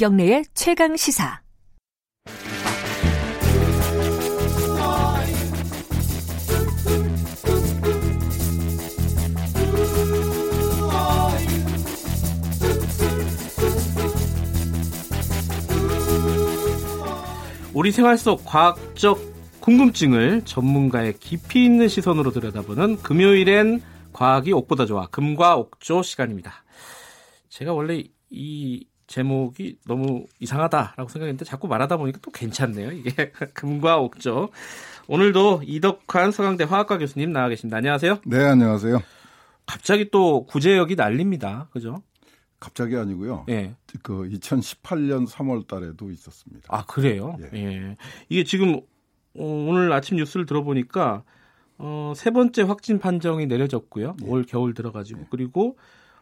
김경래의 최강 시사. 우리 생활 속 과학적 궁금증을 전문가의 깊이 있는 시선으로 들여다보는 금요일엔 과학이 옥보다 좋아 금과 옥조 시간입니다. 제가 원래 이 제목이 너무 이상하다라고 생각했는데 자꾸 말하다 보니까 또 괜찮네요. 이게 금과 옥조. 오늘도 이덕환 서강대 화학과 교수님 나와 계십니다. 안녕하세요. 네, 안녕하세요. 갑자기 또 구제역이 날립니다. 그죠? 갑자기 아니고요. 예. 그 2018년 3월 달에도 있었습니다. 아, 그래요? 예. 예. 이게 지금 어, 오늘 아침 뉴스를 들어보니까 어, 세 번째 확진 판정이 내려졌고요. 예. 올 겨울 들어가지고 그리고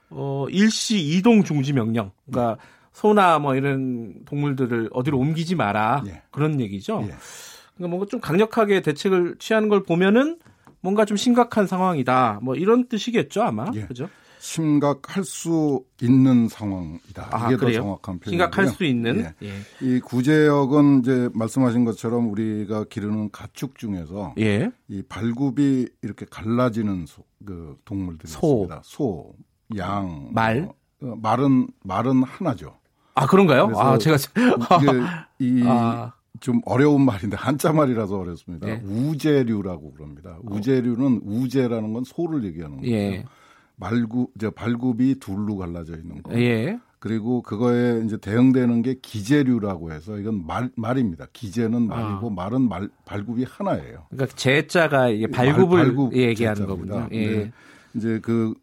어, 일시 이동 중지 명령. 그러니까 소나 뭐 이런 동물들을 어디로 옮기지 마라 예. 그런 얘기죠. 예. 그러니까 뭔가 좀 강력하게 대책을 취하는 걸 보면은 뭔가 좀 심각한 상황이다. 뭐 이런 뜻이겠죠 아마. 예. 그죠? 심각할 수 있는 상황이다. 아, 이게 그래요? 더 정확한 표현이고요. 심각할 수 있는. 예. 예. 이 구제역은 이제 말씀하신 것처럼 우리가 기르는 가축 중에서 예. 이 발굽이 이렇게 갈라지는 소, 그 동물들이 소. 있습니다. 소, 양, 말? 어, 말은 말은 하나죠. 아 그런가요? 아 제가 이게 이 아. 좀 어려운 말인데 한자 말이라서 어렵습니다. 예. 우제류라고 그럽니다. 우제류는 우제라는 건 소를 얘기하는. 예. 말굽, 저 발굽이 둘로 갈라져 있는 거. 예. 그리고 그거에 이제 대응되는 게 기제류라고 해서 이건 말 말입니다. 기제는 말이고 아. 말은 말 발굽이 하나예요. 그러니까 제자가 이게 발굽을 발- 발굽 얘기하는 제자입니다. 거군요. 예. 네. 이제 그,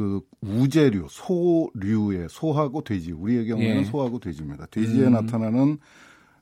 그 우제류, 소류의 소하고 돼지. 우리의 경우는 예. 소하고 돼지입니다. 돼지에 음. 나타나는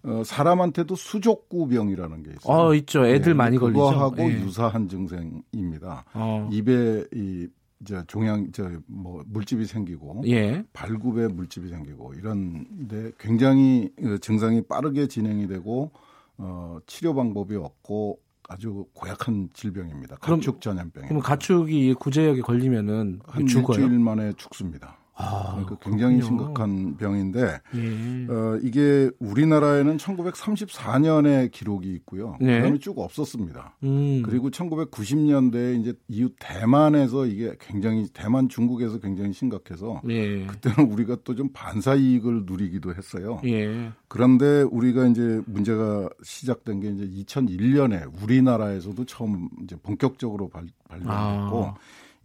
어, 사람한테도 수족구병이라는 게 있어요. 어 있죠. 애들 예, 많이 걸리죠. 그거하고 예. 유사한 증상입니다. 어. 입에 이 이제 종양 저뭐 물집이 생기고 예. 발굽에 물집이 생기고 이런데 굉장히 어, 증상이 빠르게 진행이 되고 어, 치료 방법이 없고 아주 고약한 질병입니다. 가축 전염병이. 그럼 가축이 구제역에 걸리면은 한 죽어요. 일주일 만에 죽습니다. 아, 그러니까 굉장히 그렇군요. 심각한 병인데 예. 어, 이게 우리나라에는 1934년에 기록이 있고요. 네. 그다음에 쭉 없었습니다. 음. 그리고 1990년대에 이제 이후 대만에서 이게 굉장히 대만 중국에서 굉장히 심각해서 예. 그때는 우리가 또 좀 반사 이익을 누리기도 했어요. 예. 그런데 우리가 이제 문제가 시작된 게 이제 2001년에 우리나라에서도 처음 이제 본격적으로 발, 발견됐고 아.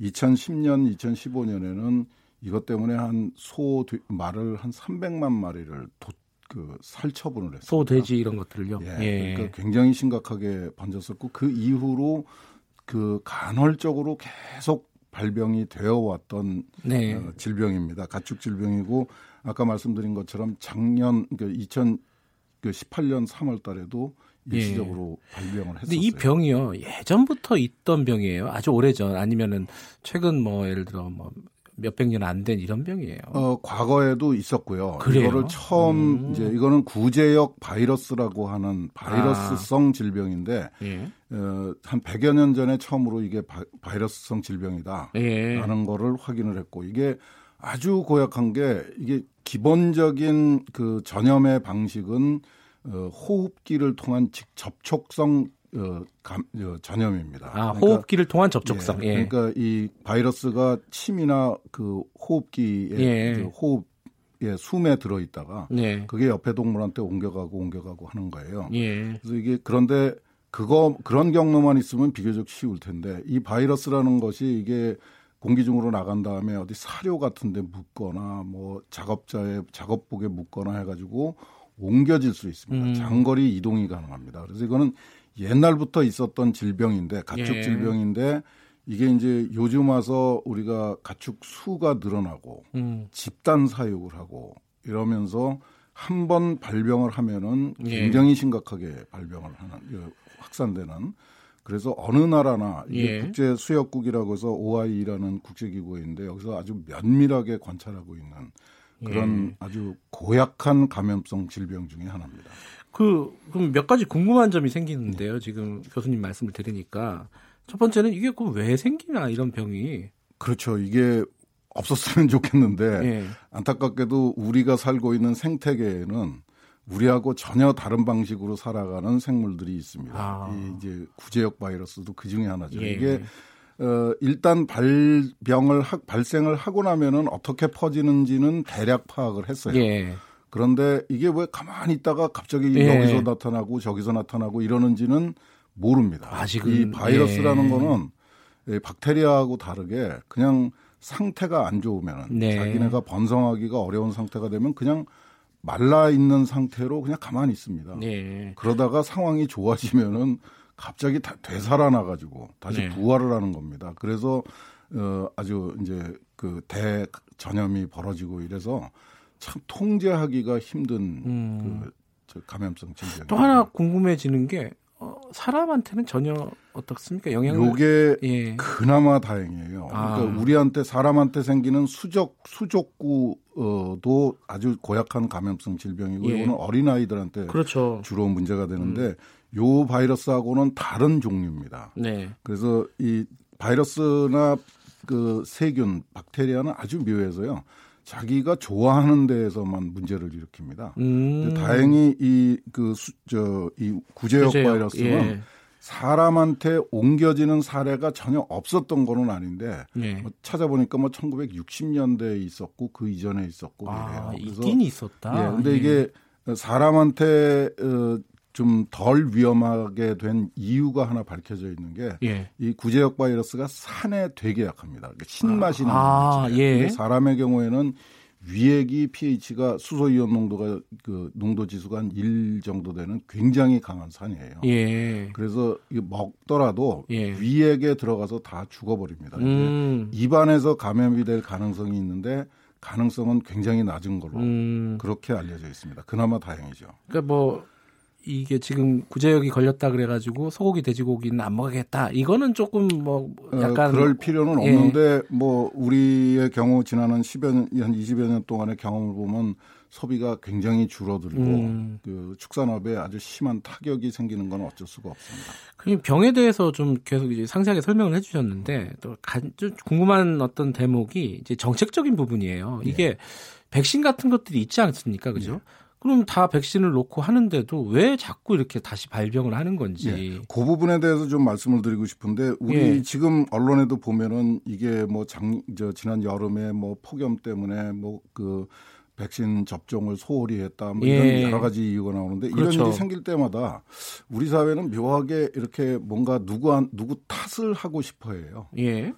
2010년, 2015년에는 이것 때문에 한 소 말을 한 300만 마리를 도, 그 살처분을 했어요. 소, 돼지 이런 것들을요. 예, 예. 그러니까 굉장히 심각하게 번졌었고 그 이후로 그 간헐적으로 계속 발병이 되어 왔던 네. 어, 질병입니다. 가축 질병이고 아까 말씀드린 것처럼 작년 그러니까 2018년 3월 달에도 일시적으로 발병을 했었어요. 예. 근데 이 병이요 예전부터 있던 병이에요. 아주 오래전 아니면은 최근 뭐 예를 들어 뭐 몇백 년 안 된 이런 병이에요. 어, 과거에도 있었고요. 그래요? 이거를 처음 음. 이제 이거는 구제역 바이러스라고 하는 바이러스성 질병인데 예. 어, 한 100여 년 전에 처음으로 이게 바, 바이러스성 질병이다. 예. 라는 거를 확인을 했고 이게 아주 고약한 게 이게 기본적인 그 전염의 방식은 어, 호흡기를 통한 직 접촉성 어, 감, 어, 전염입니다. 아 그러니까 호흡기를 통한 접촉성. 예, 예. 그러니까 이 바이러스가 침이나 그 호흡기에 예. 그 호흡에 숨에 들어 있다가 네. 그게 옆에 동물한테 옮겨가고 옮겨가고 하는 거예요. 예. 그래서 이게 그런데 그거 그런 경로만 있으면 비교적 쉬울 텐데 이 바이러스라는 것이 이게 공기 중으로 나간 다음에 어디 사료 같은 데 묻거나 뭐 작업자의 작업복에 묻거나 해 가지고 옮겨질 수 있습니다. 음. 장거리 이동이 가능합니다. 그래서 이거는 옛날부터 있었던 질병인데 가축 예. 질병인데 이게 이제 요즘 와서 우리가 가축 수가 늘어나고 음. 집단 사육을 하고 이러면서 한 번 발병을 하면은 예. 굉장히 심각하게 발병을 하는 그 확산되는 그래서 어느 나라나 이게 예. 국제 수역국이라고 해서 OIE라는 국제기구가 있는데 여기서 아주 면밀하게 관찰하고 있는 그런 예. 아주 고약한 감염성 질병 중에 하나입니다. 그 그럼 몇 가지 궁금한 점이 생기는데요. 지금 교수님 말씀을 들으니까 첫 번째는 이게 그 왜 생기나 이런 병이 그렇죠. 이게 없었으면 좋겠는데 예. 안타깝게도 우리가 살고 있는 생태계에는 우리하고 전혀 다른 방식으로 살아가는 생물들이 있습니다. 아. 이 이제 구제역 바이러스도 그 중에 하나죠. 예. 이게 어 일단 발병을 하, 발생을 하고 나면은 어떻게 퍼지는지는 대략 파악을 했어요. 예. 그런데 이게 왜 가만히 있다가 갑자기 예. 여기서 나타나고 저기서 나타나고 이러는지는 모릅니다. 아직은, 이 바이러스라는 예. 거는 이 박테리아하고 다르게 그냥 상태가 안 좋으면 네. 자기네가 번성하기가 어려운 상태가 되면 그냥 말라 있는 상태로 그냥 가만히 있습니다. 예. 그러다가 상황이 좋아지면은 갑자기 다 되살아나 가지고 다시 네. 부활을 하는 겁니다. 그래서 어 아주 이제 그 대전염이 벌어지고 이래서 참 통제하기가 힘든 음. 그저 감염성 질병. 또 하나 궁금해지는 게 어, 사람한테는 전혀 어떻습니까? 영향을 요게 예. 그나마 다행이에요. 아. 그러니까 우리한테 사람한테 생기는 수족 수족구 도 아주 고약한 감염성 질병이고 예. 이거는 어린 아이들한테 그렇죠. 주로 문제가 되는데 요 바이러스하고는 다른 종류입니다. 네. 그래서 이 바이러스나 그 세균, 박테리아는 아주 묘해서요. 자기가 좋아하는 데에서만 문제를 일으킵니다. 음. 다행히 이그저이 구제역 구제역, 바이러스는 예. 사람한테 옮겨지는 사례가 전혀 없었던 거는 아닌데 예. 뭐 찾아보니까 뭐 1960년대에 있었고 그 이전에 있었고 아, 그래요. 있긴 있었다. 예, 근데 예. 이게 사람한테 어, 좀 덜 위험하게 된 이유가 하나 밝혀져 있는 게이 예. 구제역 바이러스가 산에 되게 약합니다. 그러니까 신맛이 나는 아, 거죠. 예. 근데 사람의 경우에는 위액이 pH가 수소 이온 농도가 그 농도 지수가 한 1 정도 되는 굉장히 강한 산이에요. 예. 그래서 이게 먹더라도 예. 위액에 들어가서 다 죽어버립니다. 음. 입안에서 감염이 될 가능성이 있는데 가능성은 굉장히 낮은 걸로 음. 그렇게 알려져 있습니다. 그나마 다행이죠. 그러니까 뭐 이게 지금 구제역이 걸렸다 그래가지고 소고기 돼지고기는 안 먹겠다. 이거는 조금 뭐 어, 약간 그럴 필요는 예. 없는데 뭐 우리의 경우 지나는 10여 년, 한 20여 년 동안의 경험을 보면 소비가 굉장히 줄어들고 음. 그 축산업에 아주 심한 타격이 생기는 건 어쩔 수가 없습니다. 그 병에 대해서 좀 계속 이제 상세하게 설명을 해주셨는데 또 궁금한 어떤 대목이 이제 정책적인 부분이에요. 예. 이게 백신 같은 것들이 있지 않습니까, 그죠? 그럼 다 백신을 놓고 하는데도 왜 자꾸 이렇게 다시 발병을 하는 건지. 예. 그 부분에 대해서 좀 말씀을 드리고 싶은데 우리 예. 지금 언론에도 보면은 이게 뭐장저 지난 여름에 뭐 폭염 때문에 뭐그 백신 접종을 소홀히 했다 뭐 이런 예. 여러 가지 이유가 나오는데 그렇죠. 이런 일이 생길 때마다 우리 사회는 묘하게 이렇게 뭔가 누구 한 누구 탓을 하고 싶어해요. 예.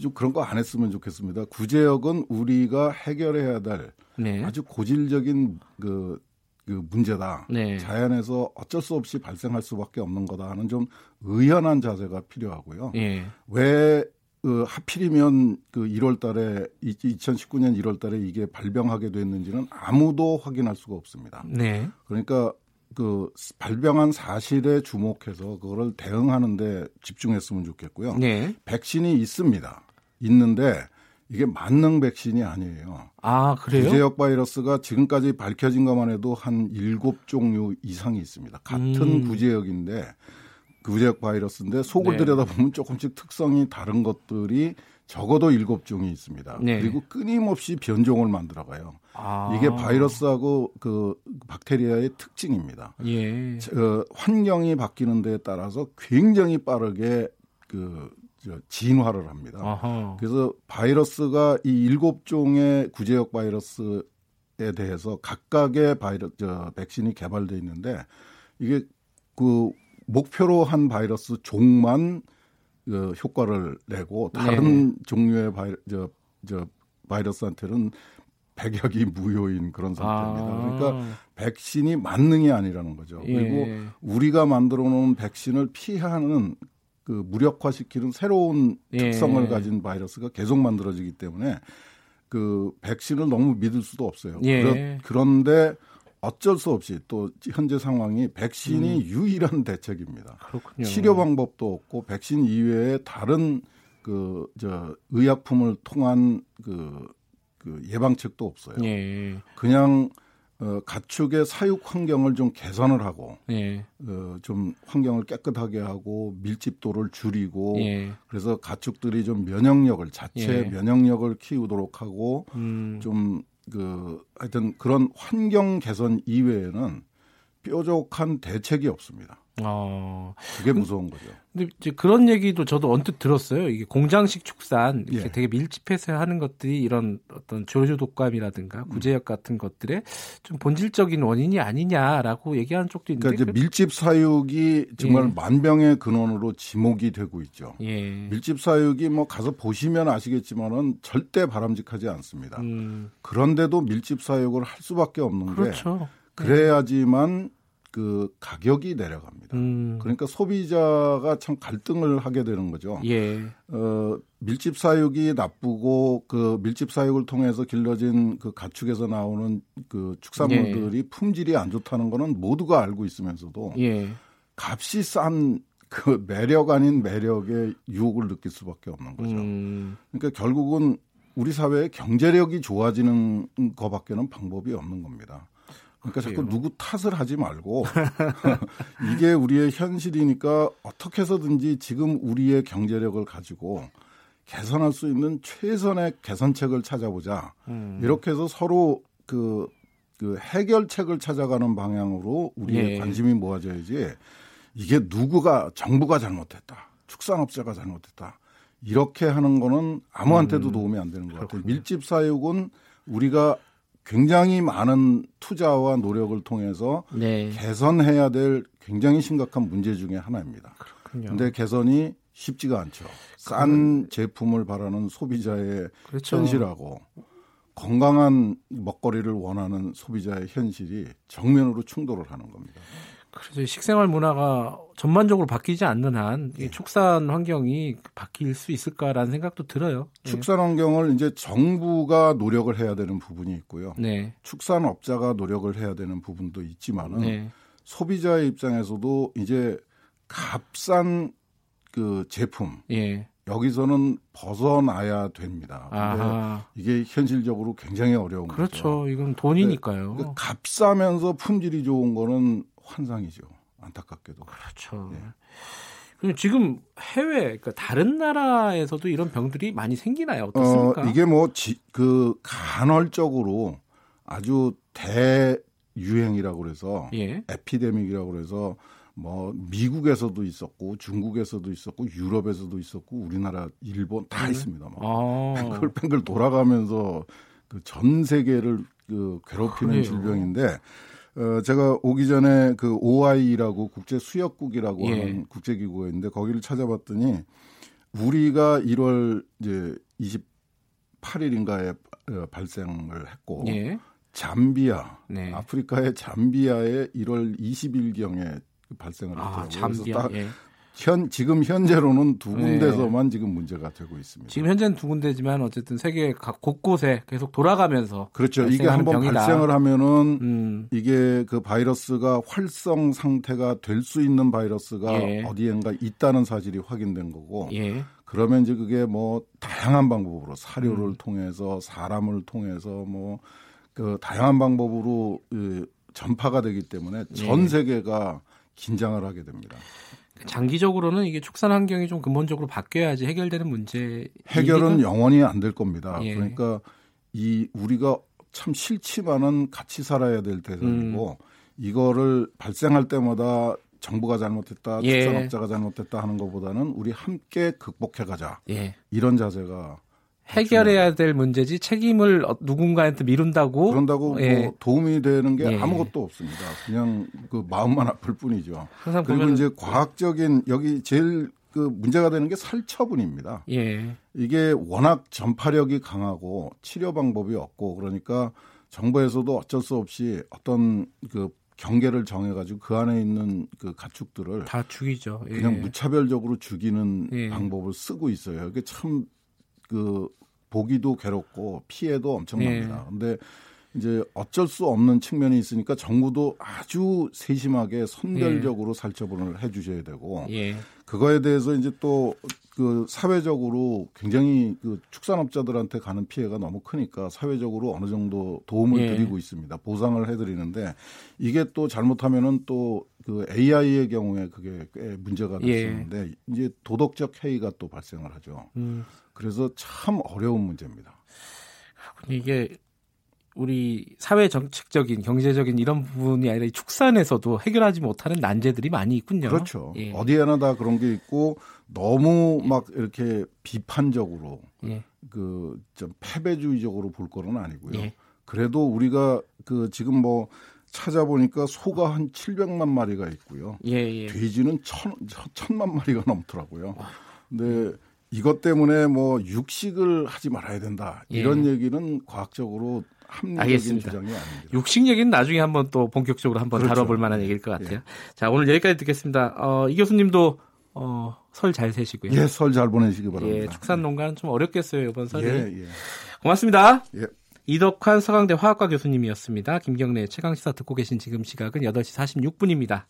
좀 그런 거 안 했으면 좋겠습니다. 구제역은 우리가 해결해야 될 네. 아주 고질적인 그, 그 문제다. 네. 자연에서 어쩔 수 없이 발생할 수밖에 없는 거다 하는 좀 의연한 자세가 필요하고요. 예. 왜그 하필이면 그 1월 달에 2019년 1월 달에 이게 발병하게 됐는지는 아무도 확인할 수가 없습니다. 네. 그러니까 그 발병한 사실에 주목해서 그거를 대응하는데 집중했으면 좋겠고요. 네. 백신이 있습니다. 있는데 이게 만능 백신이 아니에요. 아, 그래요? 구제역 바이러스가 지금까지 밝혀진 것만 해도 한 일곱 종류 이상이 있습니다. 같은 음. 구제역인데 구제역 바이러스인데 속을 네. 들여다보면 조금씩 특성이 다른 것들이 적어도 일곱 종이 있습니다. 네. 그리고 끊임없이 변종을 만들어가요. 아. 이게 바이러스하고 그 박테리아의 특징입니다. 예. 어, 환경이 바뀌는 데에 따라서 굉장히 빠르게 그 저, 진화를 합니다. 아하. 그래서 바이러스가 이 일곱 종의 구제역 바이러스에 대해서 각각의 바이러 저 백신이 개발돼 있는데 이게 그 목표로 한 바이러스 종만 그 효과를 내고 다른 종류의 바이 저, 저 바이러스한테는 백약이 무효인 그런 상태입니다. 아. 그러니까 백신이 만능이 아니라는 거죠. 그리고 예. 우리가 만들어 놓은 백신을 피하는 그 무력화시키는 새로운 예. 특성을 가진 바이러스가 계속 만들어지기 때문에 그 백신을 너무 믿을 수도 없어요. 예. 그런데 어쩔 수 없이 또 현재 상황이 백신이 유일한 대책입니다. 그렇군요. 치료 방법도 없고 백신 이외에 다른 그 저 의약품을 통한 그, 그 예방책도 없어요. 예. 그냥 어, 가축의 사육 환경을 좀 개선을 하고 예. 어, 좀 환경을 깨끗하게 하고 밀집도를 줄이고 예. 그래서 가축들이 좀 면역력을 자체 예. 면역력을 키우도록 하고 음. 좀 그 하여튼 그런 환경 개선 이외에는 뾰족한 대책이 없습니다. 어. 그게 무서운 거죠. 근데 이제 그런 얘기도 저도 언뜻 들었어요. 이게 공장식 축산 이렇게 예. 되게 밀집해서 하는 것들이 이런 어떤 조류 독감이라든가 음. 구제역 같은 것들의 좀 본질적인 원인이 아니냐라고 얘기하는 쪽도 있는데 그러니까 이제 그- 밀집 사육이 정말 예. 만병의 근원으로 지목이 되고 있죠. 예. 밀집 사육이 뭐 가서 보시면 아시겠지만은 절대 바람직하지 않습니다. 음, 그런데도 밀집 사육을 할 수밖에 없는 게 그렇죠. 그래야지만 그 가격이 내려갑니다. 음, 그러니까 소비자가 참 갈등을 하게 되는 거죠. 예. 어, 밀집 사육이 나쁘고 그 밀집 사육을 통해서 길러진 그 가축에서 나오는 그 축산물들이 품질이 안 좋다는 거는 모두가 알고 있으면서도 예. 값이 싼 그 매력 아닌 매력의 유혹을 느낄 수밖에 없는 거죠. 음, 그러니까 결국은 우리 사회의 경제력이 좋아지는 거밖에는 방법이 없는 겁니다. 그러니까 자꾸? 누구 탓을 하지 말고 이게 우리의 현실이니까 어떻게 해서든지 지금 우리의 경제력을 가지고 개선할 수 있는 최선의 개선책을 찾아보자. 음. 이렇게 해서 서로 그, 그 해결책을 찾아가는 방향으로 우리의 예. 관심이 모아져야지 이게 누구가 정부가 잘못했다. 축산업자가 잘못했다. 이렇게 하는 거는 아무한테도 음. 도움이 안 되는 것 같아요. 밀집 사육은 우리가 굉장히 많은 투자와 노력을 통해서 네. 개선해야 될 굉장히 심각한 문제 중에 하나입니다. 그렇군요. 근데 개선이 쉽지가 않죠. 싼 제품을 바라는 소비자의 그렇죠. 현실하고 건강한 먹거리를 원하는 소비자의 현실이 정면으로 충돌을 하는 겁니다. 그래서 식생활 문화가 전반적으로 바뀌지 않는 한 예. 이 축산 환경이 바뀔 수 있을까라는 생각도 들어요. 예. 축산 환경을 이제 정부가 노력을 해야 되는 부분이 있고요. 네. 축산업자가 노력을 해야 되는 부분도 있지만은 네. 소비자의 입장에서도 이제 값싼 그 제품 예. 여기서는 벗어나야 됩니다. 아하. 이게 현실적으로 굉장히 어려운 거죠. 그렇죠. 이건 돈이니까요. 그 값싸면서 품질이 좋은 거는 환상이죠. 안타깝게도. 그렇죠. 네. 그럼 지금 해외, 그러니까 다른 나라에서도 이런 병들이 많이 생기나요? 어떻습니까? 어, 이게 뭐 그 간헐적으로 아주 대유행이라고 그래서 예. 에피데믹이라고 그래서 뭐 미국에서도 있었고 중국에서도 있었고 유럽에서도 있었고 우리나라 일본 다 네. 있습니다. 막 아, 뱅글뱅글 돌아가면서 그 전 세계를 그 괴롭히는 그래요. 질병인데 어 제가 오기 전에 그 OI라고 국제 수역국이라고 예. 하는 국제 기구가 있는데 거기를 찾아봤더니 우리가 1월 이제 28일인가에 어, 발생을 했고 예. 잠비아 네. 아프리카의 잠비아에 1월 20일경에 발생을 아, 했더라고요. 잠비아. 그래서 예. 딱 현, 지금 현재로는 두 네. 군데서만 지금 문제가 되고 있습니다. 지금 현재는 두 군데지만 어쨌든 세계 각 곳곳에 계속 돌아가면서 그렇죠. 이게 한번 병이다. 발생을 하면은 음, 이게 그 바이러스가 활성 상태가 될 수 있는 바이러스가 예. 어디엔가 있다는 사실이 확인된 거고 예. 그러면 이제 그게 뭐 다양한 방법으로 사료를 음. 통해서 사람을 통해서 뭐 그 다양한 방법으로 그 전파가 되기 때문에 전 예. 세계가 긴장을 하게 됩니다. 장기적으로는 이게 축산 환경이 좀 근본적으로 바뀌어야지 해결되는 문제. 해결은 영원히 안 될 겁니다. 예. 그러니까 이 우리가 참 싫지만은 같이 살아야 될 대상이고 음. 이거를 발생할 때마다 정부가 잘못했다, 예. 축산업자가 잘못했다 하는 것보다는 우리 함께 극복해 가자. 예. 이런 자세가 해결해야 될 문제지 책임을 어- 누군가한테 미룬다고 그런다고 예. 뭐 도움이 되는 게 예. 아무것도 없습니다. 그냥 그 마음만 아플 뿐이죠. 항상 그리고 보면 이제 과학적인 여기 제일 그 문제가 되는 게 살처분입니다. 예. 이게 워낙 전파력이 강하고 치료 방법이 없고 그러니까 정부에서도 어쩔 수 없이 어떤 그 경계를 정해가지고 그 안에 있는 그 가축들을 다 죽이죠. 예. 그냥 무차별적으로 죽이는 예. 방법을 쓰고 있어요. 이게 참 그 보기도 괴롭고 피해도 엄청납니다. 예. 근데 이제 어쩔 수 없는 측면이 있으니까 정부도 아주 세심하게 선별적으로 예. 살처분을 해 주셔야 되고 예. 그거에 대해서 이제 또 그 사회적으로 굉장히 그 축산업자들한테 가는 피해가 너무 크니까 사회적으로 어느 정도 도움을 예. 드리고 있습니다. 보상을 해 드리는데 이게 또 잘못하면은 또 그 AI의 경우에 그게 꽤 문제가 됐었는데 예. 이제 도덕적 해이가 또 발생을 하죠. 음. 그래서 참 어려운 문제입니다. 이게 우리 사회 정책적인 경제적인 이런 부분이 아니라 축산에서도 해결하지 못하는 난제들이 많이 있군요. 그렇죠. 예. 어디에나 다 그런 게 있고 너무 막 이렇게 비판적으로 예. 그좀 패배주의적으로 볼 거는 아니고요. 예. 그래도 우리가 그 지금 뭐 찾아보니까 소가 한 700만 마리가 있고요. 예, 예. 돼지는 천, 천만 마리가 넘더라고요. 근데 이것 때문에 뭐 육식을 하지 말아야 된다. 이런 예. 얘기는 과학적으로 알겠습니다. 육식 얘기는 나중에 한번 또 본격적으로 한번 그렇죠. 다뤄볼 만한 얘기일 것 같아요. 예. 자, 오늘 여기까지 듣겠습니다. 어, 이 교수님도 어, 설 잘 세시고요. 예, 설 잘 보내시기 바랍니다. 예, 축산 농가는 좀 어렵겠어요, 이번 설이. 예, 예. 고맙습니다. 예. 이덕환 서강대 화학과 교수님이었습니다. 김경래 최강 시사 듣고 계신 지금 시각은 8시 46분입니다.